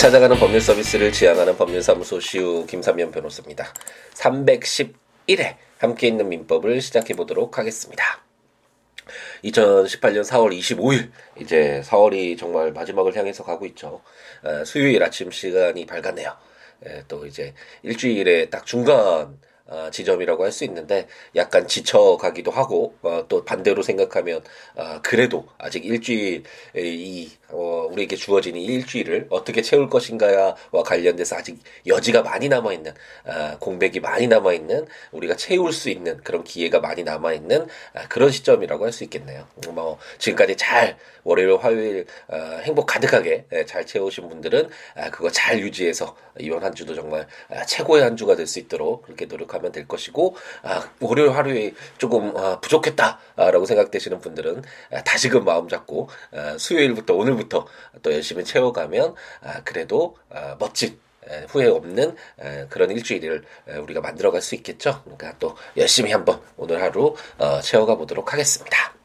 찾아가는 법률 서비스를 지향하는 법률사무소 시우 김삼현 변호사입니다. 311회 함께 있는 민법을 시작해 보도록 하겠습니다. 2018년 4월 25일 이제 4월이 정말 마지막을 향해서 가고 있죠. 어, 수요일 아침 시간이 밝았네요. 예, 또 이제 일주일에 딱 중간 어, 지점이라고 할 수 있는데 약간 지쳐가기도 하고 어, 또 반대로 생각하면 어, 그래도 아직 일주일 이 어, 우리에게 주어진 이 일주일을 어떻게 채울 것인가와 관련돼서 아직 여지가 많이 남아 있는 어, 공백이 많이 남아 있는 우리가 채울 수 있는 그런 기회가 많이 남아 있는 어, 그런 시점이라고 할 수 있겠네요. 뭐 지금까지 잘 월요일 화요일 어, 행복 가득하게 예, 잘 채우신 분들은 아, 그거 잘 유지해서 이번 한 주도 정말 아, 최고의 한 주가 될 수 있도록 그렇게 노력하면 될 것이고 아, 월요일 화요일 조금 아, 부족했다라고 생각되시는 분들은 아, 다시금 마음 잡고 아, 수요일부터 오늘부터 또 열심히 채워가면 아, 그래도 아, 멋진 에, 후회 없는 에, 그런 일주일을 에, 우리가 만들어갈 수 있겠죠. 그러니까 또 열심히 한번 오늘 하루 어, 채워가 보도록 하겠습니다.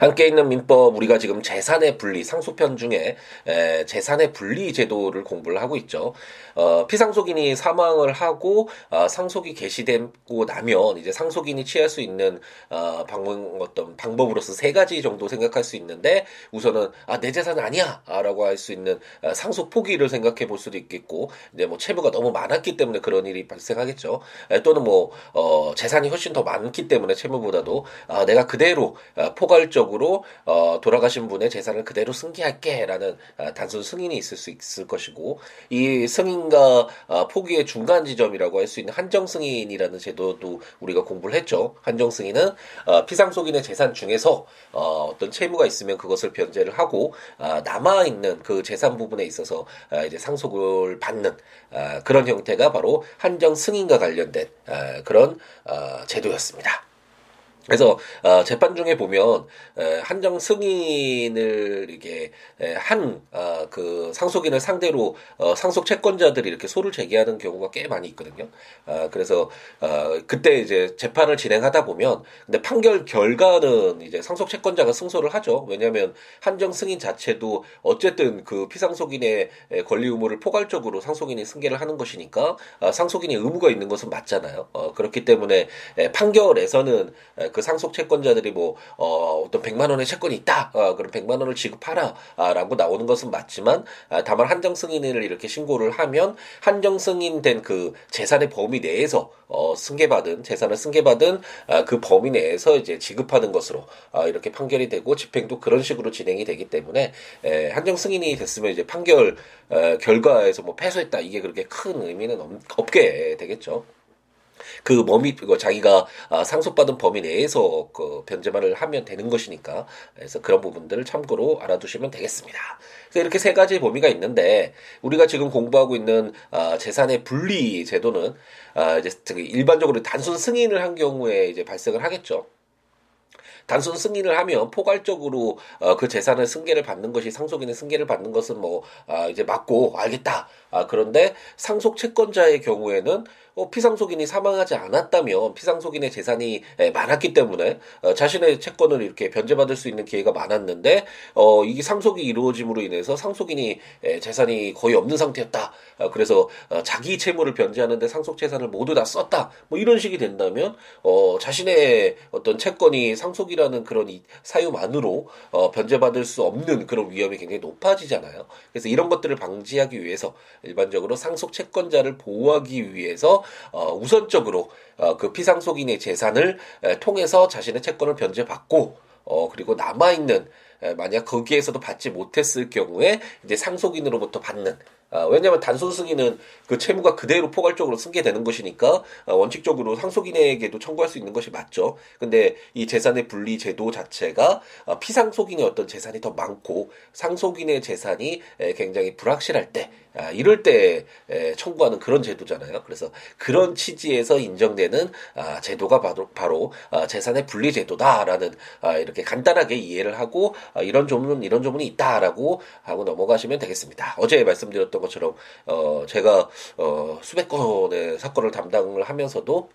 함께 있는 민법 우리가 지금 재산의 분리 상속편 중에 에, 재산의 분리 제도를 공부를 하고 있죠. 어, 피상속인이 사망을 하고 어, 상속이 개시되고 나면 이제 상속인이 취할 수 있는 어, 방법 어떤 방법으로서 세 가지 정도 생각할 수 있는데 우선은 아 내 재산은 아니야라고 할 수 있는 어, 상속 포기를 생각해 볼 수도 있겠고 이제 뭐 채무가 너무 많았기 때문에 그런 일이 발생하겠죠. 에, 또는 뭐 어, 재산이 훨씬 더 많기 때문에 채무보다도 아, 내가 그대로 어, 포 괄적으로 어, 돌아가신 분의 재산을 그대로 승계할게라는 어, 단순 승인이 있을 수 있을 것이고 이 승인과 어, 포기의 중간 지점이라고 할 수 있는 한정 승인이라는 제도도 우리가 공부를 했죠. 한정 승인은 어, 피상속인의 재산 중에서 어, 어떤 채무가 있으면 그것을 변제를 하고 어, 남아 있는 그 재산 부분에 있어서 어, 이제 상속을 받는 어, 그런 형태가 바로 한정 승인과 관련된 어, 그런 어, 제도였습니다. 그래서 어, 재판 중에 보면 에, 한정 승인을 이게 한그 상속인을 상대로 어, 상속 채권자들이 이렇게 소를 제기하는 경우가 꽤 많이 있거든요. 어, 그래서 어, 그때 이제 재판을 진행하다 보면 근데 판결 결과는 이제 상속 채권자가 승소를 하죠. 왜냐하면 한정 승인 자체도 어쨌든 그 피상속인의 권리 의무를 포괄적으로 상속인이 승계를 하는 것이니까 어, 상속인이 의무가 있는 것은 맞잖아요. 어, 그렇기 때문에 에, 판결에서는 에, 그 상속 채권자들이 뭐 어, 어떤 100만 원의 채권이 있다. 어, 그럼 100만 원을 지급하라라고 나오는 것은 맞지만 아, 다만 한정 승인을 이렇게 신고를 하면 한정 승인된 그 재산의 범위 내에서 어, 승계받은 재산을 승계받은 아, 그 범위 내에서 이제 지급하는 것으로 아, 이렇게 판결이 되고 집행도 그런 식으로 진행이 되기 때문에 에, 한정 승인이 됐으면 이제 판결 에, 결과에서 뭐 패소했다 이게 그렇게 큰 의미는 없, 없게 되겠죠. 그 범위 그 자기가 아, 상속받은 범위 내에서 그 변제만을 하면 되는 것이니까 그래서 그런 부분들을 참고로 알아두시면 되겠습니다. 그래서 이렇게 세 가지 범위가 있는데 우리가 지금 공부하고 있는 아, 재산의 분리 제도는 아, 이제 일반적으로 단순 승인을 한 경우에 이제 발생을 하겠죠. 단순 승인을 하면 포괄적으로 어, 그 재산을 승계를 받는 것이 상속인의 승계를 받는 것은 뭐 아, 이제 맞고 알겠다. 아, 그런데 상속 채권자의 경우에는 어, 피상속인이 사망하지 않았다면 피상속인의 재산이 에, 많았기 때문에 어, 자신의 채권을 이렇게 변제받을 수 있는 기회가 많았는데 어, 이게 상속이 이루어짐으로 인해서 상속인이 에, 재산이 거의 없는 상태였다. 어, 그래서 어, 자기 채무를 변제하는데 상속 재산을 모두 다 썼다. 뭐 이런 식이 된다면 어, 자신의 어떤 채권이 상속이라는 그런 이, 사유만으로 어, 변제받을 수 없는 그런 위험이 굉장히 높아지잖아요. 그래서 이런 것들을 방지하기 위해서 일반적으로 상속 채권자를 보호하기 위해서 어, 우선적으로 어, 그 피상속인의 재산을 에, 통해서 자신의 채권을 변제받고 어, 그리고 남아 있는 에, 만약 거기에서도 받지 못했을 경우에 이제 상속인으로부터 받는 아, 왜냐하면 단순 승인은 그 채무가 그대로 포괄적으로 승계 되는 것이니까 아, 원칙적으로 상속인에게도 청구할 수 있는 것이 맞죠. 근데 이 재산의 분리 제도 자체가 아, 피상속인의 어떤 재산이 더 많고 상속인의 재산이 에, 굉장히 불확실할 때 아, 이럴 때 에, 청구하는 그런 제도잖아요. 그래서 그런 취지에서 인정되는 아, 제도가 바로, 바로 아, 재산의 분리 제도다라는 아, 이렇게 간단하게 이해를 하고 아, 이런 조문 이런 조문이 있다라고 하고 넘어가시면 되겠습니다. 어제 말씀드렸던 것처럼 어, 제가 어, 수백 건의 사건을 담당을 하면서도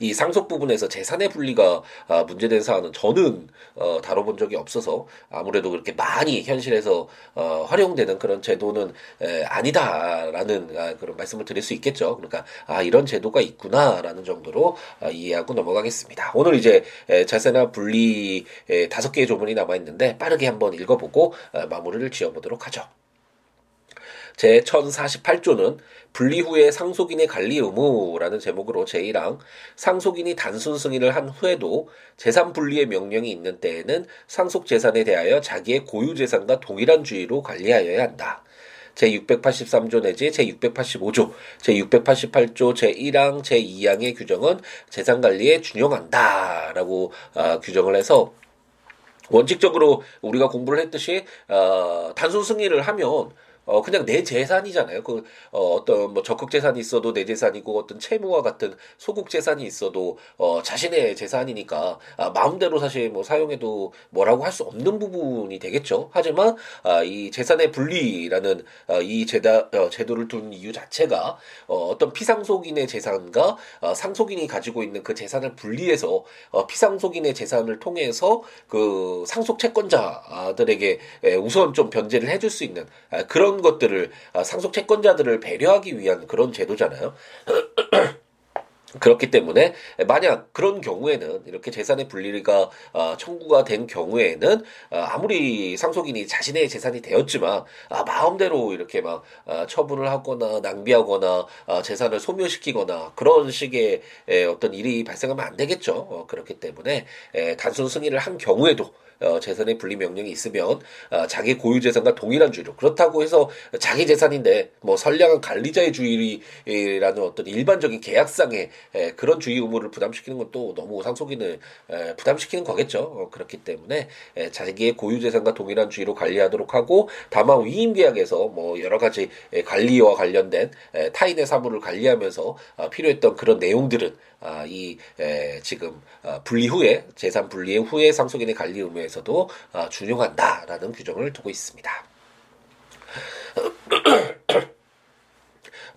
이 상속 부분에서 재산의 분리가 아, 문제된 사안은 저는 어, 다뤄본 적이 없어서 아무래도 그렇게 많이 현실에서 어, 활용되는 그런 제도는 에, 아니다라는 아, 그런 말씀을 드릴 수 있겠죠. 그러니까 아 이런 제도가 있구나라는 정도로 아, 이해하고 넘어가겠습니다. 오늘 이제 에, 자세나 분리 에, 다섯 개의 조문이 남아 있는데 빠르게 한번 읽어보고 아, 마무리를 지어보도록 하죠. 제 1048조는 분리 후에 상속인의 관리 의무라는 제목으로 제1항 상속인이 단순 승인을 한 후에도 재산 분리의 명령이 있는 때에는 상속 재산에 대하여 자기의 고유 재산과 동일한 주의로 관리하여야 한다. 제683조 내지 제685조, 제688조 제1항, 제2항의 규정은 재산관리에 준용한다 라고 어, 규정을 해서 원칙적으로 우리가 공부를 했듯이 어, 단순 승인을 하면 어 그냥 내 재산이잖아요. 그 어, 어떤 뭐 적극 재산이 있어도 내 재산이고 어떤 채무와 같은 소극 재산이 있어도 어 자신의 재산이니까 아, 마음대로 사실 뭐 사용해도 뭐라고 할 수 없는 부분이 되겠죠. 하지만 아, 이 재산의 분리라는 어, 이 제다 어, 제도를 둔 이유 자체가 어, 어떤 피상속인의 재산과 어, 상속인이 가지고 있는 그 재산을 분리해서 어, 피상속인의 재산을 통해서 그 상속 채권자들에게 우선 좀 변제를 해줄 수 있는 아, 그런 것들을 아, 상속 채권자들을 배려하기 위한 그런 제도잖아요. 그렇기 때문에 만약 그런 경우에는 이렇게 재산의 분리가 어, 청구가 된 경우에는 어, 아무리 상속인이 자신의 재산이 되었지만 아, 마음대로 이렇게 막 어, 처분을 하거나 낭비하거나 어, 재산을 소멸시키거나 그런 식의 에, 어떤 일이 발생하면 안 되겠죠. 어, 그렇기 때문에 에, 단순 승인을 한 경우에도 어, 재산의 분리 명령이 있으면 어, 자기 고유 재산과 동일한 주의로 그렇다고 해서 자기 재산인데 뭐 선량한 관리자의 주의라는 어떤 일반적인 계약상의 에, 그런 주의 의무를 부담시키는 것도 너무 상속인을 에, 부담시키는 거겠죠. 어, 그렇기 때문에 에, 자기의 고유 재산과 동일한 주의로 관리하도록 하고 다만 위임 계약에서 뭐 여러 가지 에, 관리와 관련된 에, 타인의 사물을 관리하면서 어, 필요했던 그런 내용들은 아, 이 에, 지금 어, 분리 후에 재산 분리 후에 상속인의 관리 의무에서도 어, 준용한다라는 규정을 두고 있습니다.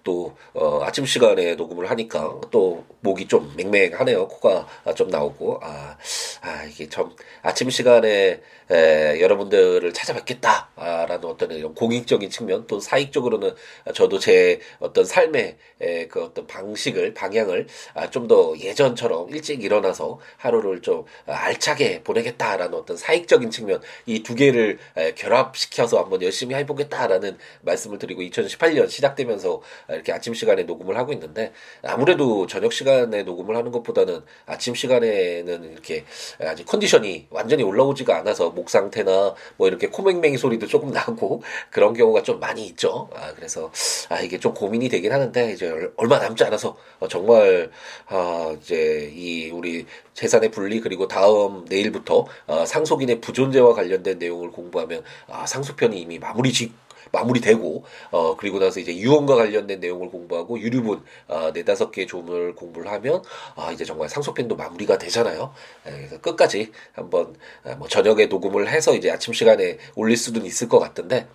또 어, 아침 시간에 녹음을 하니까 또 목이 좀 맹맹하네요. 코가 좀 나오고 아, 아 이게 좀 아침 시간에 에, 여러분들을 찾아뵙겠다라는 어떤 이런 공익적인 측면 또 사익적으로는 저도 제 어떤 삶의 에, 그 어떤 방식을 방향을 아, 좀 더 예전처럼 일찍 일어나서 하루를 좀 알차게 보내겠다라는 어떤 사익적인 측면 이 두 개를 에, 결합시켜서 한번 열심히 해보겠다라는 말씀을 드리고 2018년 시작되면서 이렇게 아침 시간에 녹음을 하고 있는데 아무래도 저녁 시간에 녹음을 하는 것보다는 아침 시간에는 이렇게 아직 컨디션이 완전히 올라오지가 않아서 목 상태나 뭐 이렇게 코맹맹이 소리도 조금 나고 그런 경우가 좀 많이 있죠. 아 그래서 아 이게 좀 고민이 되긴 하는데 이제 얼마 남지 않아서 어, 정말 아 이제 이 우리 재산의 분리 그리고 다음 내일부터 어, 상속인의 부존재와 관련된 내용을 공부하면 아 상속편이 이미 마무리 지 마무리되고 어 그리고 나서 이제 유언과 관련된 내용을 공부하고 유류분 어, 네 다섯 개의 조문을 공부를 하면 아 이제 정말 상속편도 마무리가 되잖아요. 예, 그래서 끝까지 한번 아, 뭐 저녁에 녹음을 해서 이제 아침 시간에 올릴 수는 있을 것 같은데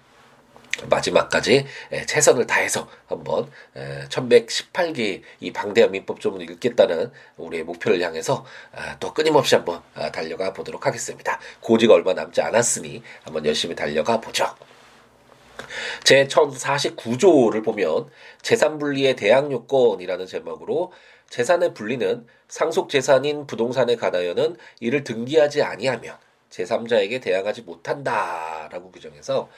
마지막까지 예, 최선을 다해서 한번 1118기 이 방대한 민법 조문을 읽겠다는 우리의 목표를 향해서 아, 또 끊임없이 한번 아, 달려가 보도록 하겠습니다. 고지가 얼마 남지 않았으니 한번 열심히 달려가 보죠. 제 1049조를 보면 재산분리의 대항요건이라는 제목으로 재산의 분리는 상속 재산인 부동산에 관하여는 이를 등기하지 아니하면 제3자에게 대항하지 못한다라고 규정해서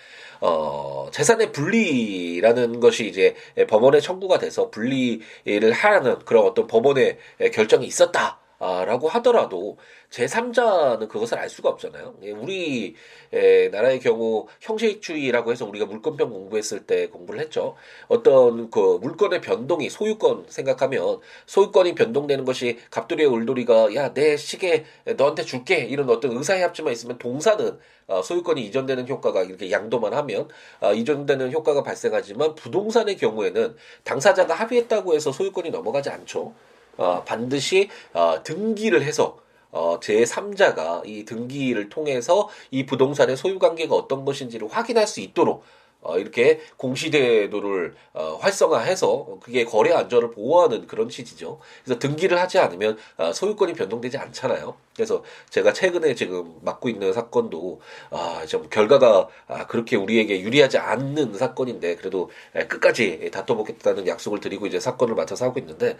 어 재산의 분리라는 것이 이제 법원에 청구가 돼서 분리를 하라는 그런 어떤 법원의 결정이 있었다. 아, 라고 하더라도 제3자는 그것을 알 수가 없잖아요. 예, 우리 에, 나라의 경우 형식주의라고 해서 우리가 물권편 공부했을 때 공부를 했죠. 어떤 그 물건의 변동이 소유권 생각하면 소유권이 변동되는 것이 갑돌이의 울돌이가 야 내 시계 너한테 줄게 이런 어떤 의사의 합치만 있으면 동사는 어, 소유권이 이전되는 효과가 이렇게 양도만 하면 어, 이전되는 효과가 발생하지만 부동산의 경우에는 당사자가 합의했다고 해서 소유권이 넘어가지 않죠. 어, 반드시 어, 등기를 해서 어, 제3자가 이 등기를 통해서 이 부동산의 소유 관계가 어떤 것인지를 확인할 수 있도록 어, 이렇게 공시대도를 어, 활성화해서 그게 거래 안전을 보호하는 그런 취지죠. 그래서 등기를 하지 않으면 어, 소유권이 변동되지 않잖아요. 그래서 제가 최근에 지금 맡고 있는 사건도 아, 좀 결과가 아, 그렇게 우리에게 유리하지 않는 사건인데 그래도 끝까지 다퉈보겠다는 약속을 드리고 이제 사건을 맡아서 하고 있는데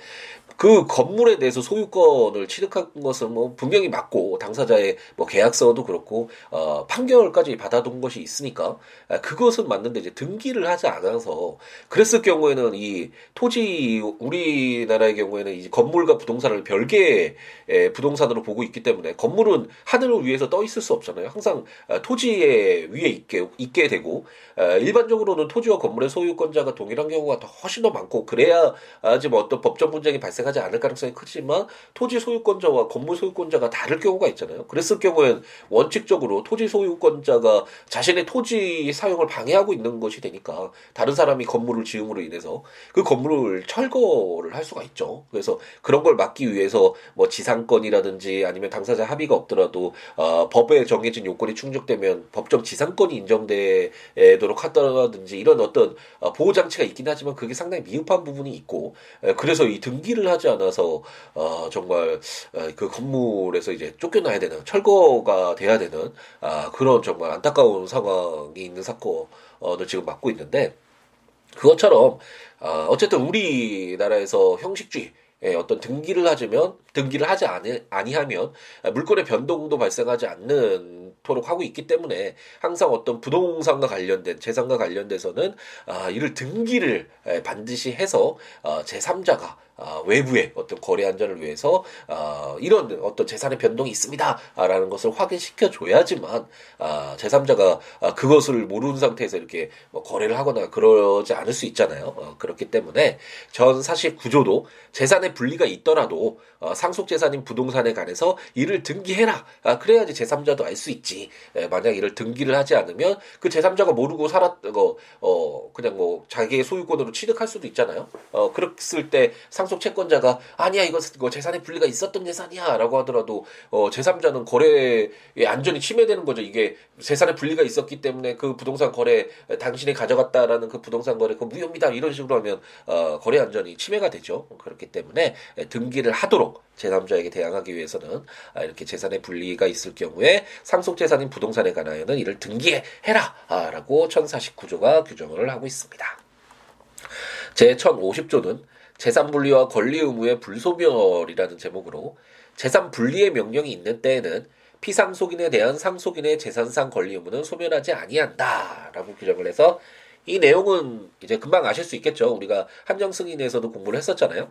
그 건물에 대해서 소유권을 취득한 것은 뭐 분명히 맞고 당사자의 뭐 계약서도 그렇고 어, 판결까지 받아둔 것이 있으니까 아, 그것은 맞는데 이제 등기를 하지 않아서 그랬을 경우에는 이 토지 우리나라의 경우에는 이 건물과 부동산을 별개의 부동산으로 보고 있기 때문에 건물은 하늘을 위해서 떠 있을 수 없잖아요. 항상 아, 토지에 위에 있게 있게 되고 아, 일반적으로는 토지와 건물의 소유권자가 동일한 경우가 더 훨씬 더 많고 그래야지 뭐 어떤 법적 문제가 발생하지 않을 가능성이 크지만 토지 소유권자와 건물 소유권자가 다를 경우가 있잖아요. 그랬을 경우엔 원칙적으로 토지 소유권자가 자신의 토지 사용을 방해하고 있는 것이 되니까 다른 사람이 건물을 지음으로 인해서 그 건물을 철거를 할 수가 있죠. 그래서 그런 걸 막기 위해서 뭐 지상권이라든지 아니면 당사자 합의가 없더라도 어, 법에 정해진 요건이 충족되면 법정 지상권이 인정되도록 하더라든지 이런 어떤 어, 보호 장치가 있긴 하지만 그게 상당히 미흡한 부분이 있고 에, 그래서 이 등기를 하지 않아서 어, 정말 어, 그 건물에서 이제 쫓겨나야 되는 철거가 돼야 되는 아, 그런 정말 안타까운 상황이 있는 사건을 지금 맡고 있는데 그것처럼 어, 어쨌든 우리나라에서 형식주의 예, 어떤 등기를 하자면 등기를 하지 아니, 아니하면 물건의 변동도 발생하지 않는도록 하고 있기 때문에 항상 어떤 부동산과 관련된 재산과 관련돼서는 아, 이를 등기를 반드시 해서 어, 제3자가 어, 외부의 어떤 거래 안전을 위해서 어, 이런 어떤 재산의 변동이 있습니다라는 것을 확인시켜 줘야지만 아, 제3자가 아, 그것을 모르는 상태에서 이렇게 뭐 거래를 하거나 그러지 않을 수 있잖아요. 어, 그렇기 때문에 전 사실 구조도 재산의 분리가 있더라도 어, 상속 재산인 부동산에 관해서 이를 등기해라. 아, 그래야지 제3자도 알 수 있지. 에, 만약 이를 등기를 하지 않으면 그 제3자가 모르고 살았 거 어, 그냥 뭐 자기의 소유권으로 취득할 수도 있잖아요. 어, 그랬을 때 상, 상속 채권자가 아니야 이거, 이거 재산의 분리가 있었던 재산이야라고 하더라도 어 제3자는 거래의 안전이 침해되는 거죠. 이게 재산의 분리가 있었기 때문에 그 부동산 거래 당신이 가져갔다라는 그 부동산 거래 그 무효입니다. 이런 식으로 하면 어 거래 안전이 침해가 되죠. 그렇기 때문에 등기를 하도록 제3자에게 대항하기 위해서는 아, 이렇게 재산의 분리가 있을 경우에 상속 재산인 부동산에 관하여는 이를 등기해라라고 1049조가 규정을 하고 있습니다. 제 1050조는 재산 분리와 권리 의무의 불소멸이라는 제목으로 재산 분리의 명령이 있는 때에는 피상속인에 대한 상속인의 재산상 권리 의무는 소멸하지 아니한다라고 규정을 해서 이 내용은 이제 금방 아실 수 있겠죠. 우리가 한정 승인에서도 공부를 했었잖아요.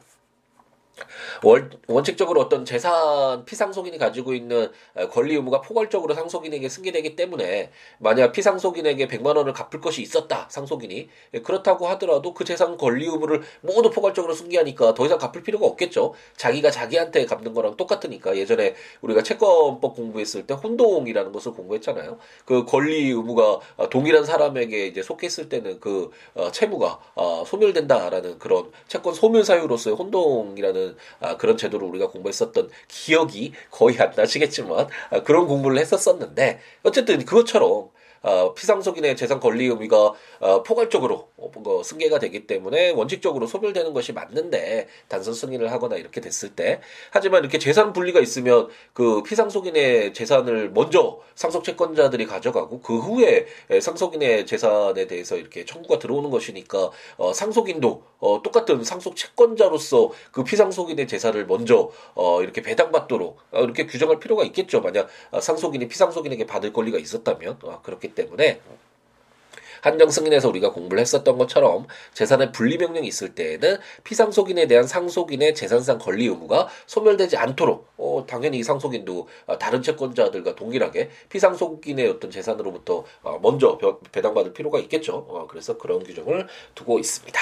원, 원칙적으로 어떤 재산 피상속인이 가지고 있는 권리 의무가 포괄적으로 상속인에게 승계되기 때문에 만약 피상속인에게 100만 원을 갚을 것이 있었다 상속인이. 예, 그렇다고 하더라도 그 재산 권리 의무를 모두 포괄적으로 승계하니까 더 이상 갚을 필요가 없겠죠. 자기가 자기한테 갚는 거랑 똑같으니까. 예전에 우리가 채권법 공부했을 때 혼동이라는 것을 공부했잖아요. 그 권리 의무가 동일한 사람에게 이제 속했을 때는 그 어, 채무가 어, 소멸된다라는 그런 채권 소멸 사유로서의 혼동이라는 하는 아, 그런 제도를 우리가 공부했었던 기억이 거의 안 나시겠지만 아, 그런 공부를 했었었는데 어쨌든 그것처럼 어, 피상속인의 재산 권리 의무가 어, 포괄적으로 어, 승계가 되기 때문에 원칙적으로 소멸되는 것이 맞는데 단선 승인을 하거나 이렇게 됐을 때. 하지만 이렇게 재산 분리가 있으면 그 피상속인의 재산을 먼저 상속 채권자들이 가져가고 그 후에 상속인의 재산에 대해서 이렇게 청구가 들어오는 것이니까 어, 상속인도 어, 똑같은 상속 채권자로서 그 피상속인의 재산을 먼저 어, 이렇게 배당받도록 어, 이렇게 규정할 필요가 있겠죠. 만약 어, 상속인이 피상속인에게 받을 권리가 있었다면 어, 그렇기 때문에 한정 승인에서 우리가 공부를 했었던 것처럼 재산의 분리 명령이 있을 때에는 피상속인에 대한 상속인의 재산상 권리 의무가 소멸되지 않도록 어, 당연히 이 상속인도 어, 다른 채권자들과 동일하게 피상속인의 어떤 재산으로부터 어, 먼저 배당받을 필요가 있겠죠. 어, 그래서 그런 규정을 두고 있습니다.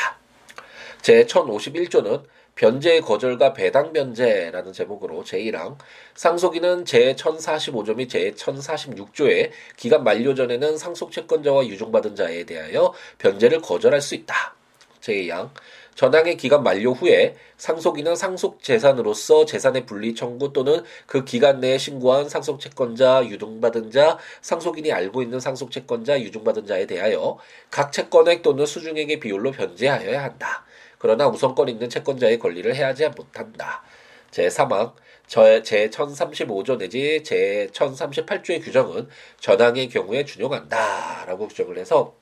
제 1051조는 변제 거절과 배당 변제라는 제목으로 제1항 상속인은 제1045조 및 제1046조에 기간 만료 전에는 상속 채권자와 유증받은 자에 대하여 변제를 거절할 수 있다. 제2항 전항의 기간 만료 후에 상속인은 상속 재산으로서 재산의 분리 청구 또는 그 기간 내에 신고한 상속 채권자, 유증받은 자, 상속인이 알고 있는 상속 채권자, 유증받은 자에 대하여 각 채권액 또는 수중액의 비율로 변제하여야 한다. 그러나 우선권 있는 채권자의 권리를 해하지 못한다. 제3항 제1035조 내지 제1038조의 규정은 전항의 경우에 준용한다라고 규정을 해서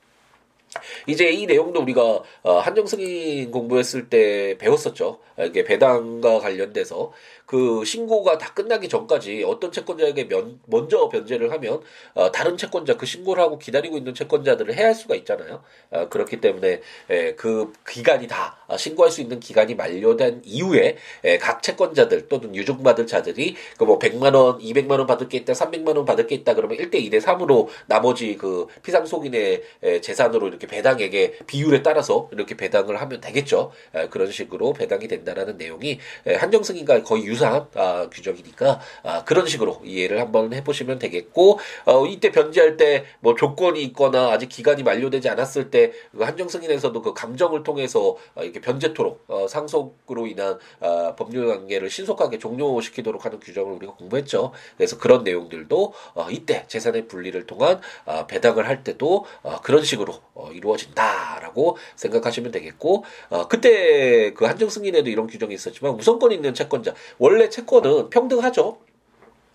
이제 이 내용도 우리가 어, 한정승인 공부했을 때 배웠었죠. 이게 배당과 관련돼서 그 신고가 다 끝나기 전까지 어떤 채권자에게 면, 먼저 변제를 하면 어, 다른 채권자 그 신고를 하고 기다리고 있는 채권자들을 해할 수가 있잖아요. 어, 그렇기 때문에 에, 그 기간이 다 어, 신고할 수 있는 기간이 만료된 이후에 에, 각 채권자들 또는 유증받을 자들이 그 뭐 100만 원, 200만 원 받을 게 있다, 300만 원 받을 게 있다 그러면 1대 2대 3으로 나머지 그 피상속인의 에, 재산으로 이렇게 배당액의 비율에 따라서 이렇게 배당을 하면 되겠죠. 에, 그런 식으로 배당이 된다라는 내용이 에, 한정승인과 거의 유사 한 아, 규정이니까 아, 그런 식으로 이해를 한번 해보시면 되겠고 어, 이때 변제할 때 뭐 조건이 있거나 아직 기간이 만료되지 않았을 때그 한정승인에서도 그 감정을 통해서 어, 이렇게 변제토록 어, 상속으로 인한 어, 법률 관계를 신속하게 종료시키도록 하는 규정을 우리가 공부했죠. 그래서 그런 내용들도 어, 이때 재산의 분리를 통한 어, 배당을 할 때도 어, 그런 식으로 어, 이루어진다라고 생각하시면 되겠고 어, 그때 그 한정승인에도 이런 규정이 있었지만 우선권 있는 채권자 원래 채권은 평등하죠.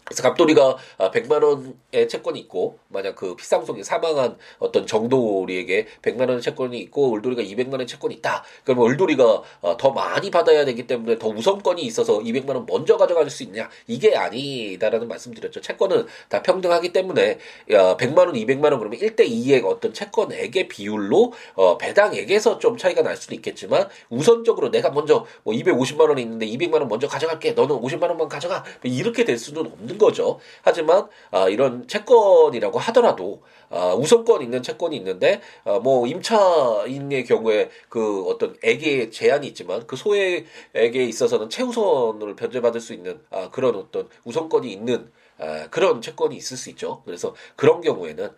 그래서 갑돌이가 100만 원의 채권이 있고 만약 그 피상속이 사망한 어떤 정돌이에게 100만 원의 채권이 있고 을돌이가 200만 원의 채권이 있다. 그러면 을돌이가 어, 더 많이 받아야 되기 때문에 더 우선권이 있어서 200만 원 먼저 가져갈 수 있냐? 이게 아니다라는 말씀드렸죠. 채권은 다 평등하기 때문에 100만 원, 200만 원 그러면 1대 2의 어떤 채권액의 비율로 어, 배당액에서 좀 차이가 날 수도 있겠지만 우선적으로 내가 먼저 뭐 250만 원이 있는데 200만 원 먼저 가져갈게. 너는 50만 원만 가져가. 뭐 이렇게 될 수는 없는 거죠. 하지만 아, 이런 채권이라고 하더라도 아, 우선권 있는 채권이 있는데 아, 뭐 임차인의 경우에 그 어떤 액의 제한이 있지만 그 소액에 있어서는 최우선을 변제받을 수 있는 아, 그런 어떤 우선권이 있는 그런 채권이 있을 수 있죠. 그래서 그런 경우에는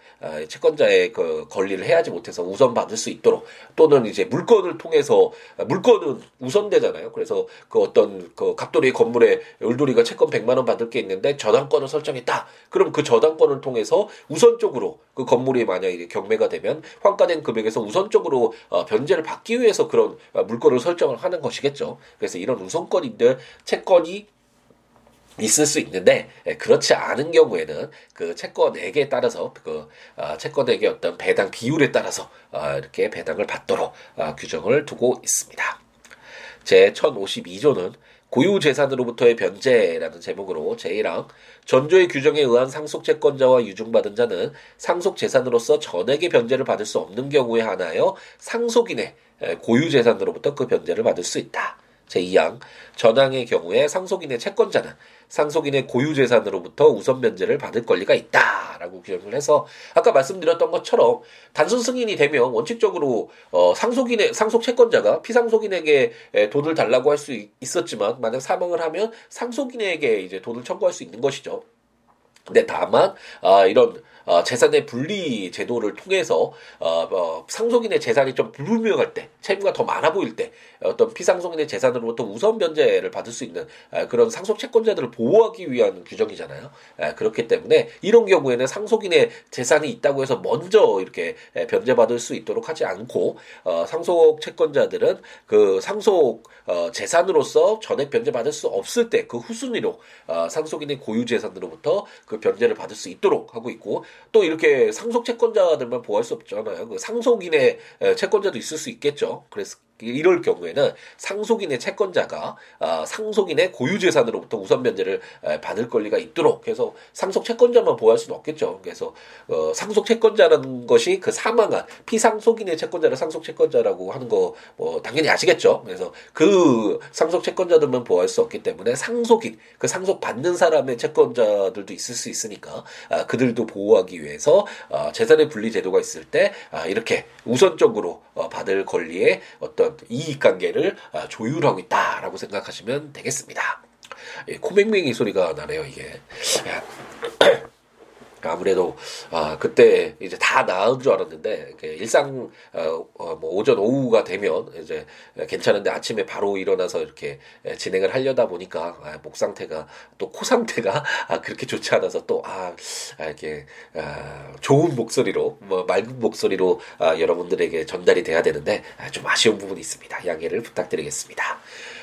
채권자의 그 권리를 해야지 못해서 우선 받을 수 있도록 또는 이제 물건을 통해서 물건은 우선되잖아요. 그래서 그 어떤 그 갑돌이 건물에 을돌이가 채권 100만 원 받을 게 있는데 저당권을 설정했다. 그럼 그 저당권을 통해서 우선적으로 그 건물이 만약에 경매가 되면 환가된 금액에서 우선적으로 어, 변제를 받기 위해서 그런 어, 물건을 설정을 하는 것이겠죠. 그래서 이런 우선권인들 채권이 있을 수 있는데 예, 그렇지 않은 경우에는 그 채권액에 따라서 그 어, 채권액의 어떤 배당 비율에 따라서 어, 이렇게 배당을 받도록 어, 규정을 두고 있습니다. 제 1052조는 고유재산으로부터의 변제라는 제목으로 제1항 전조의 규정에 의한 상속채권자와 유증받은 자는 상속재산으로서 전액의 변제를 받을 수 없는 경우에 한하여 상속인의 고유재산으로부터 그 변제를 받을 수 있다. 제2항 전항의 경우에 상속인의 채권자는 상속인의 고유 재산으로부터 우선 변제를 받을 권리가 있다라고 규정을 해서 아까 말씀드렸던 것처럼 단순 승인이 되면 원칙적으로 어 상속인의 상속 채권자가 피상속인에게 돈을 달라고 할 수 있었지만 만약 사망을 하면 상속인에게 이제 돈을 청구할 수 있는 것이죠. 근데 다만 아 이런 어, 재산의 분리 제도를 통해서 어, 어, 상속인의 재산이 좀 불분명할 때, 채무가 더 많아 보일 때 어떤 피상속인의 재산으로부터 우선 변제를 받을 수 있는 아, 그런 상속 채권자들을 보호하기 위한 규정이잖아요. 아, 그렇기 때문에 이런 경우에는 상속인의 재산이 있다고 해서 먼저 이렇게 변제받을 수 있도록 하지 않고 어, 상속 채권자들은 그 상속 어, 재산으로서 전액 변제받을 수 없을 때 그 후순위로 어, 상속인의 고유 재산으로부터 그 변제를 받을 수 있도록 하고 있고 또 이렇게 상속 채권자들만 보호할 수 없잖아요. 그 상속인의 채권자도 있을 수 있겠죠. 그래서 이럴 경우에는 상속인의 채권자가 아, 상속인의 고유재산으로부터 우선 변제를 받을 권리가 있도록 해서 상속 채권자만 보호할 수는 없겠죠. 그래서 어, 상속 채권자라는 것이 그 사망한 피상속인의 채권자를 상속 채권자라고 하는 거 뭐 당연히 아시겠죠. 그래서 그 상속 채권자들만 보호할 수 없기 때문에 상속인 그 상속 받는 사람의 채권자들도 있을 수 있으니까 아, 그들도 보호하기 위해서 아, 재산의 분리 제도가 있을 때 아, 이렇게 우선적으로 어, 받을 권리에 어떤 이익관계를 아, 조율하고 있다라고 생각하시면 되겠습니다. 예, 코맹맹이 소리가 나네요 이게. 아무래도 아 그때 이제 다 나은 줄 알았는데 일상 어, 어, 뭐 오전 오후가 되면 이제 괜찮은데 아침에 바로 일어나서 이렇게 진행을 하려다 보니까 아, 목 상태가 또 코 상태가 아, 그렇게 좋지 않아서 또아 아, 이렇게 아, 좋은 목소리로 뭐 맑은 목소리로 아, 여러분들에게 전달이 돼야 되는데 아, 좀 아쉬운 부분이 있습니다. 양해를 부탁드리겠습니다.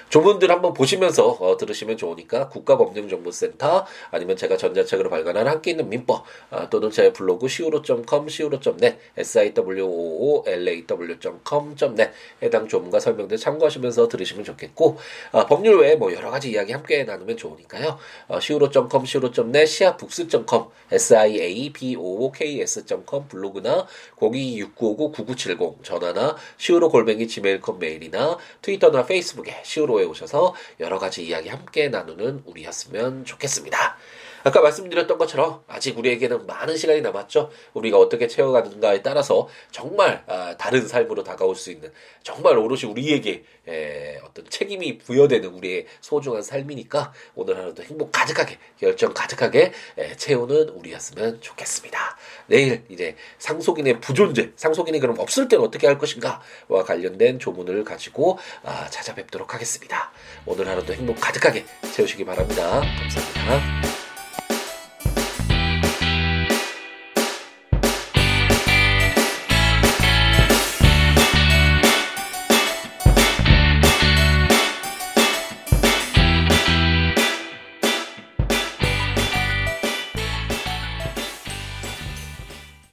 조문들 한번 보시면서 어, 들으시면 좋으니까 국가법령정보센터 아니면 제가 전자책으로 발간한 함께 있는 민법 아, 또는 제 블로그 siwo.com, siwo.net, siwoolaw.com.net 해당 조문과 설명들 참고하시면서 들으시면 좋겠고 아, 법률 외에 뭐 여러 가지 이야기 함께 나누면 좋으니까요. 어, siwo.com, siwo.net, siabooks.com, siabooks.com 블로그나 026959-9970 전화나 siwo 골뱅이 지메일컴 메일이나 트위터나 페이스북에 siwo 오셔서 여러 가지 이야기 함께 나누는 우리였으면 좋겠습니다. 아까 말씀드렸던 것처럼 아직 우리에게는 많은 시간이 남았죠. 우리가 어떻게 채워가는가에 따라서 정말 아, 다른 삶으로 다가올 수 있는 정말 오롯이 우리에게 어떤 책임이 부여되는 우리의 소중한 삶이니까 오늘 하루도 행복 가득하게 열정 가득하게 채우는 우리였으면 좋겠습니다. 내일 이제 상속인의 부존재, 상속인이 그럼 없을 때는 어떻게 할 것인가와 관련된 조문을 가지고 아, 찾아뵙도록 하겠습니다. 오늘 하루도 행복 가득하게 채우시기 바랍니다. 감사합니다.